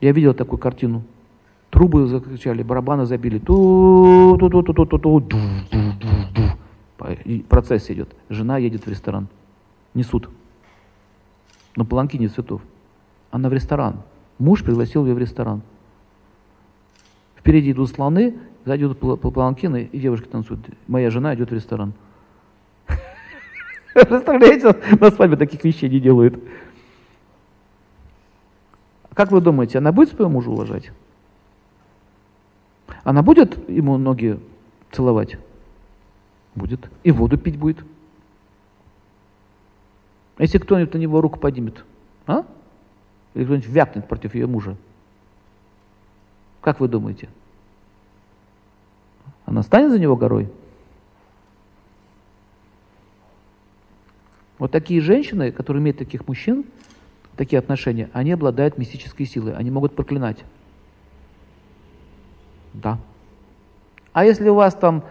Я видел такую картину. Трубы закричали, барабаны забили. ту ту ту ту ту ту Процесс идет. Жена едет в ресторан. Несут. На паланкине цветов. Она в ресторан. Муж пригласил ее в ресторан. Впереди идут слоны, сзади идут паланкины, и девушки танцуют. Моя жена идет в ресторан. Представляете, на свадьбе таких вещей не делают. Как вы думаете, она будет своего мужа уважать? Она будет ему ноги целовать? Будет. И воду пить будет. Если кто-нибудь на него руку поднимет, а? Или кто-нибудь вякнет против ее мужа, как вы думаете? Она станет за него горой? Вот такие женщины, которые имеют таких мужчин, такие отношения, они обладают мистической силой, они могут проклинать. Да. А если у вас там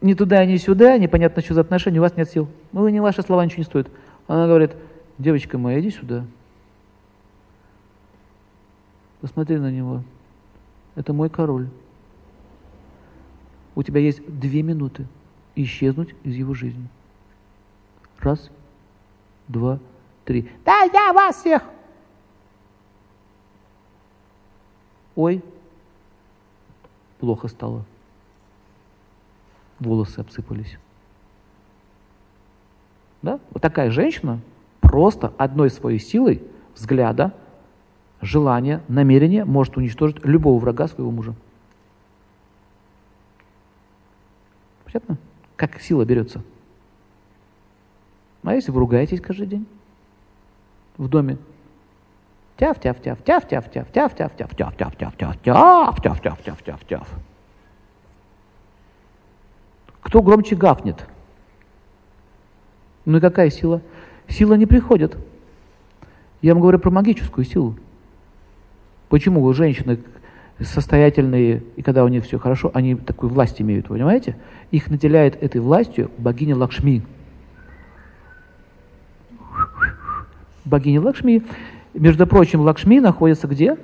ни туда, ни сюда, непонятно, что за отношения, у вас нет сил. Ну, не ваши слова ничего не стоят. Она говорит, девочка моя, иди сюда. Посмотри на него. Это мой король. У тебя есть две минуты исчезнуть из его жизни. Раз, два, три. Да, я вас всех! Ой, плохо стало. Волосы обсыпались. Да? Вот такая женщина просто одной своей силой взгляда, желания, намерения может уничтожить любого врага своего мужа. Понятно? Как сила берется? А если вы ругаетесь каждый день в доме? Тяв, тяв, тяв, тяв, тяв, тяв, тяв, тяв, тяв, тяв, тяв, тяв, тяв, тяв, тяв, тяв, тяв, тяв, тяв. Кто громче гафнет? Ну и какая сила? Сила не приходит. Я вам говорю про магическую силу. Почему женщины состоятельные, и когда у них все хорошо, они такую власть имеют, понимаете? Их наделяет этой властью богиня Лакшми. Богиня Лакшми. Между прочим, Лакшми находится где?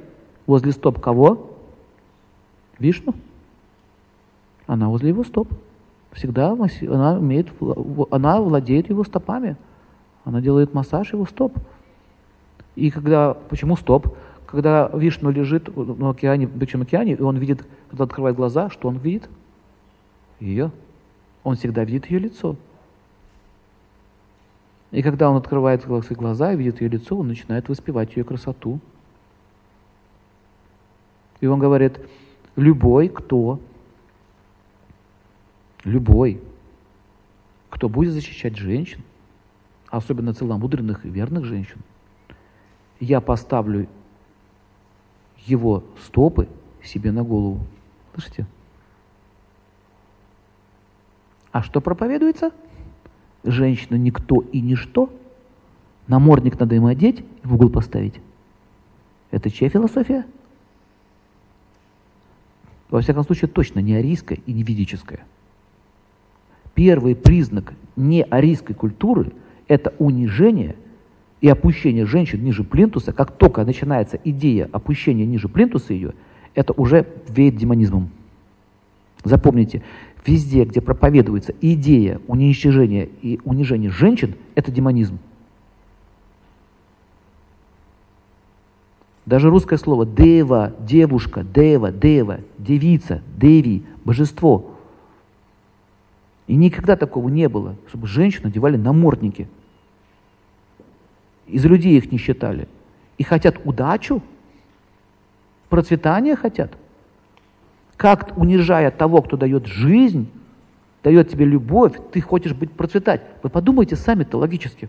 Возле стоп кого? Вишну. Она возле его стоп. Всегда она, имеет, она владеет его стопами. Она делает массаж его стоп. И когда, почему стоп? Когда Вишну лежит на океане, в Бичем океане, и он видит, когда открывает глаза, что он видит? Ее. Он всегда видит ее лицо. И когда он открывает глаза и видит ее лицо, он начинает воспевать ее красоту. И он говорит, любой, кто любой, кто будет защищать женщин, особенно целомудренных и верных женщин, я поставлю его стопы себе на голову. Слышите? А что проповедуется? Женщина никто и ничто. Намордник надо ему одеть и в угол поставить. Это чья философия? Во всяком случае, точно не арийская и не ведическая первый признак неарийской культуры – это унижение и опущение женщин ниже плинтуса. Как только начинается идея опущения ниже плинтуса ее, это уже веет демонизмом. Запомните, везде, где проповедуется идея уничтожения и унижения женщин, это демонизм. Даже русское слово «дева», «девушка», «дева», «дева», «девица», «деви», «божество» И никогда такого не было, чтобы женщины одевали намордники. Из людей их не считали. И хотят удачу, процветание хотят. Как, унижая того, кто дает жизнь, дает тебе любовь, ты хочешь быть процветать. Вы подумайте сами-то логически.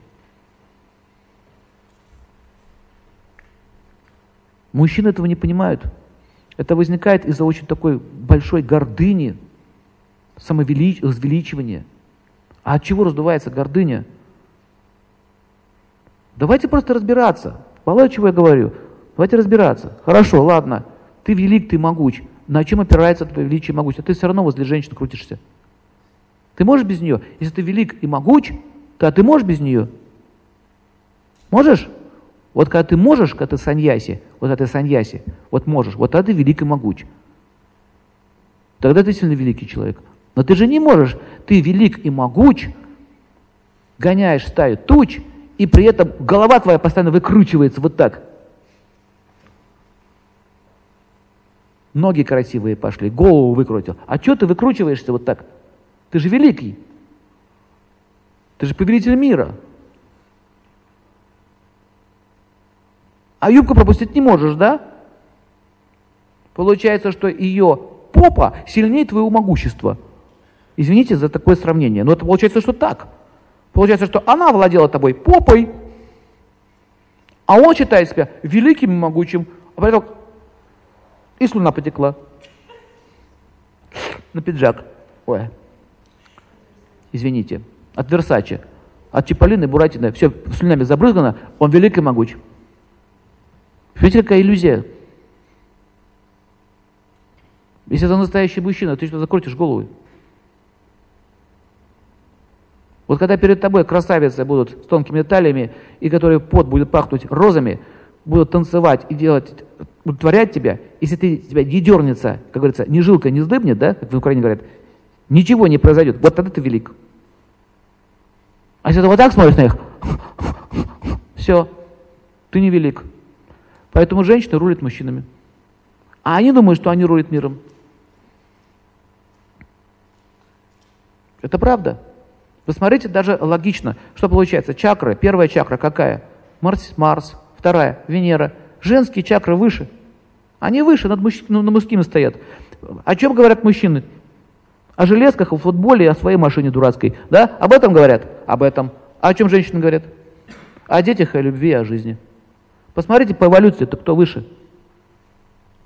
Мужчины этого не понимают. Это возникает из-за очень такой большой гордыни, самовеличивание. А от чего раздувается гордыня? Давайте просто разбираться. Мало чего я говорю. Давайте разбираться. Хорошо, ладно. Ты велик, ты могуч. На чем опирается твое величие и могучество? Ты все равно возле женщины крутишься. Ты можешь без нее? Если ты велик и могуч, то ты можешь без нее? Можешь? Вот когда ты можешь, когда ты саньяси, вот это саньяси, вот можешь, вот тогда ты велик и могуч. Тогда ты сильно великий человек. Но ты же не можешь, ты велик и могуч, гоняешь стаю туч, и при этом голова твоя постоянно выкручивается вот так. Ноги красивые пошли, голову выкрутил. А что ты выкручиваешься вот так? Ты же великий. Ты же повелитель мира. А юбку пропустить не можешь, да? Получается, что ее попа сильнее твоего могущества. Извините за такое сравнение, но это получается, что так. Получается, что она владела тобой попой, а он считает себя великим и могучим, а поэтому и слюна потекла на пиджак. Ой, извините, от Версачи, от Чиполлины, Буратино, все слюнями забрызгано, он велик и могуч. Видите, какая иллюзия? Если это настоящий мужчина, ты что закрутишь голову? Вот когда перед тобой красавицы будут с тонкими талиями, и которые пот будет пахнуть розами, будут танцевать и делать, будут творять тебя, если ты тебя не дернется, как говорится, ни жилка не сдыбнет, да, как в Украине говорят, ничего не произойдет, вот тогда ты велик. А если ты вот так смотришь на них, все, ты не велик. Поэтому женщины рулят мужчинами. А они думают, что они рулят миром. Это правда. Вы смотрите, даже логично, что получается. Чакры, первая чакра какая? Марс, Марс, вторая, Венера. Женские чакры выше. Они выше, над мужч... ну, мужскими стоят. О чем говорят мужчины? О железках, о футболе, о своей машине дурацкой. Да? Об этом говорят? Об этом. А о чем женщины говорят? О детях, о любви, о жизни. Посмотрите по эволюции, это кто выше?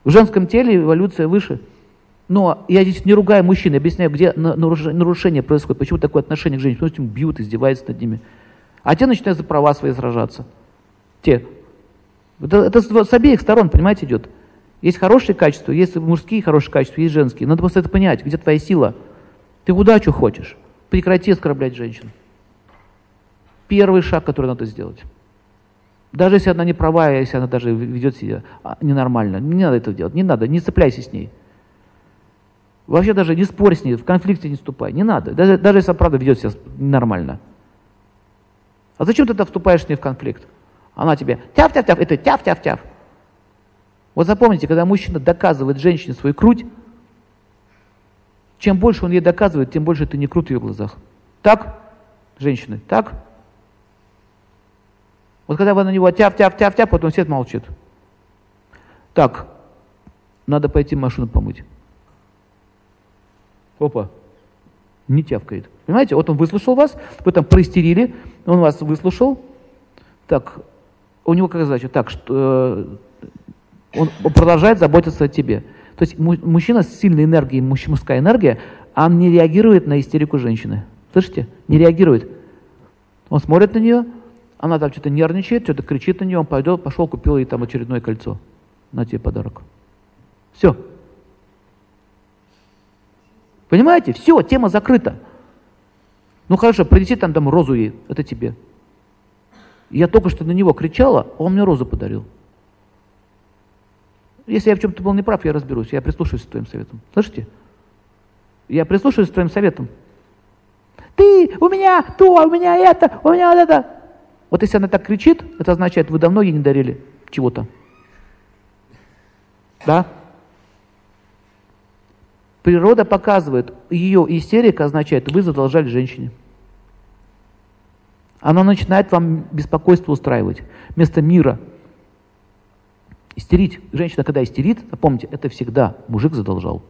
В женском теле эволюция выше. Но я здесь не ругаю мужчин, объясняю, где нарушение происходит, почему такое отношение к женщинам. Потому что бьют, издеваются над ними. А те начинают за права свои сражаться. Те. Это, это с обеих сторон, понимаете, идет. Есть хорошие качества, есть мужские хорошие качества, есть женские. Надо просто это понять, где твоя сила. Ты удачу хочешь. Прекрати оскорблять женщин. Первый шаг, который надо сделать. Даже если она не права, если она даже ведет себя а, ненормально, не надо этого делать, не надо, не цепляйся с ней. Вообще даже не спорь с ней, в конфликте не вступай, не надо, даже, даже если она правда ведет себя нормально. А зачем ты тогда вступаешь с ней в конфликт? Она тебе тяв-тяв-тяв, это тяв-тяв-тяв. Вот запомните, когда мужчина доказывает женщине свою круть, чем больше он ей доказывает, тем больше ты не крут в ее глазах. Так, женщины, так? Вот когда вы на него тяп-тяп-тяп-тяп, потом свет молчит. Так, надо пойти машину помыть. Опа, не тявкает. Понимаете, вот он выслушал вас, вы там проистерили, он вас выслушал. Так, у него как задача? Так, что э, он продолжает заботиться о тебе. То есть мужчина с сильной энергией, мужская энергия, он не реагирует на истерику женщины. Слышите? Не реагирует. Он смотрит на нее, она там что-то нервничает, что-то кричит на нее, он пойдет, пошел, купил ей там очередное кольцо. На тебе подарок. Все. Понимаете? Все, тема закрыта. Ну хорошо, принеси там, там розу ей, это тебе. Я только что на него кричала, он мне розу подарил. Если я в чем-то был неправ, я разберусь, я прислушаюсь к твоим советам. Слышите? Я прислушаюсь к твоим советам. Ты, у меня то, у меня это, у меня вот это. Вот если она так кричит, это означает, вы давно ей не дарили чего-то. Да? Природа показывает, ее истерика означает, вы задолжали женщине. Она начинает вам беспокойство устраивать. Вместо мира. Истерить. Женщина, когда истерит, помните, это всегда мужик задолжал.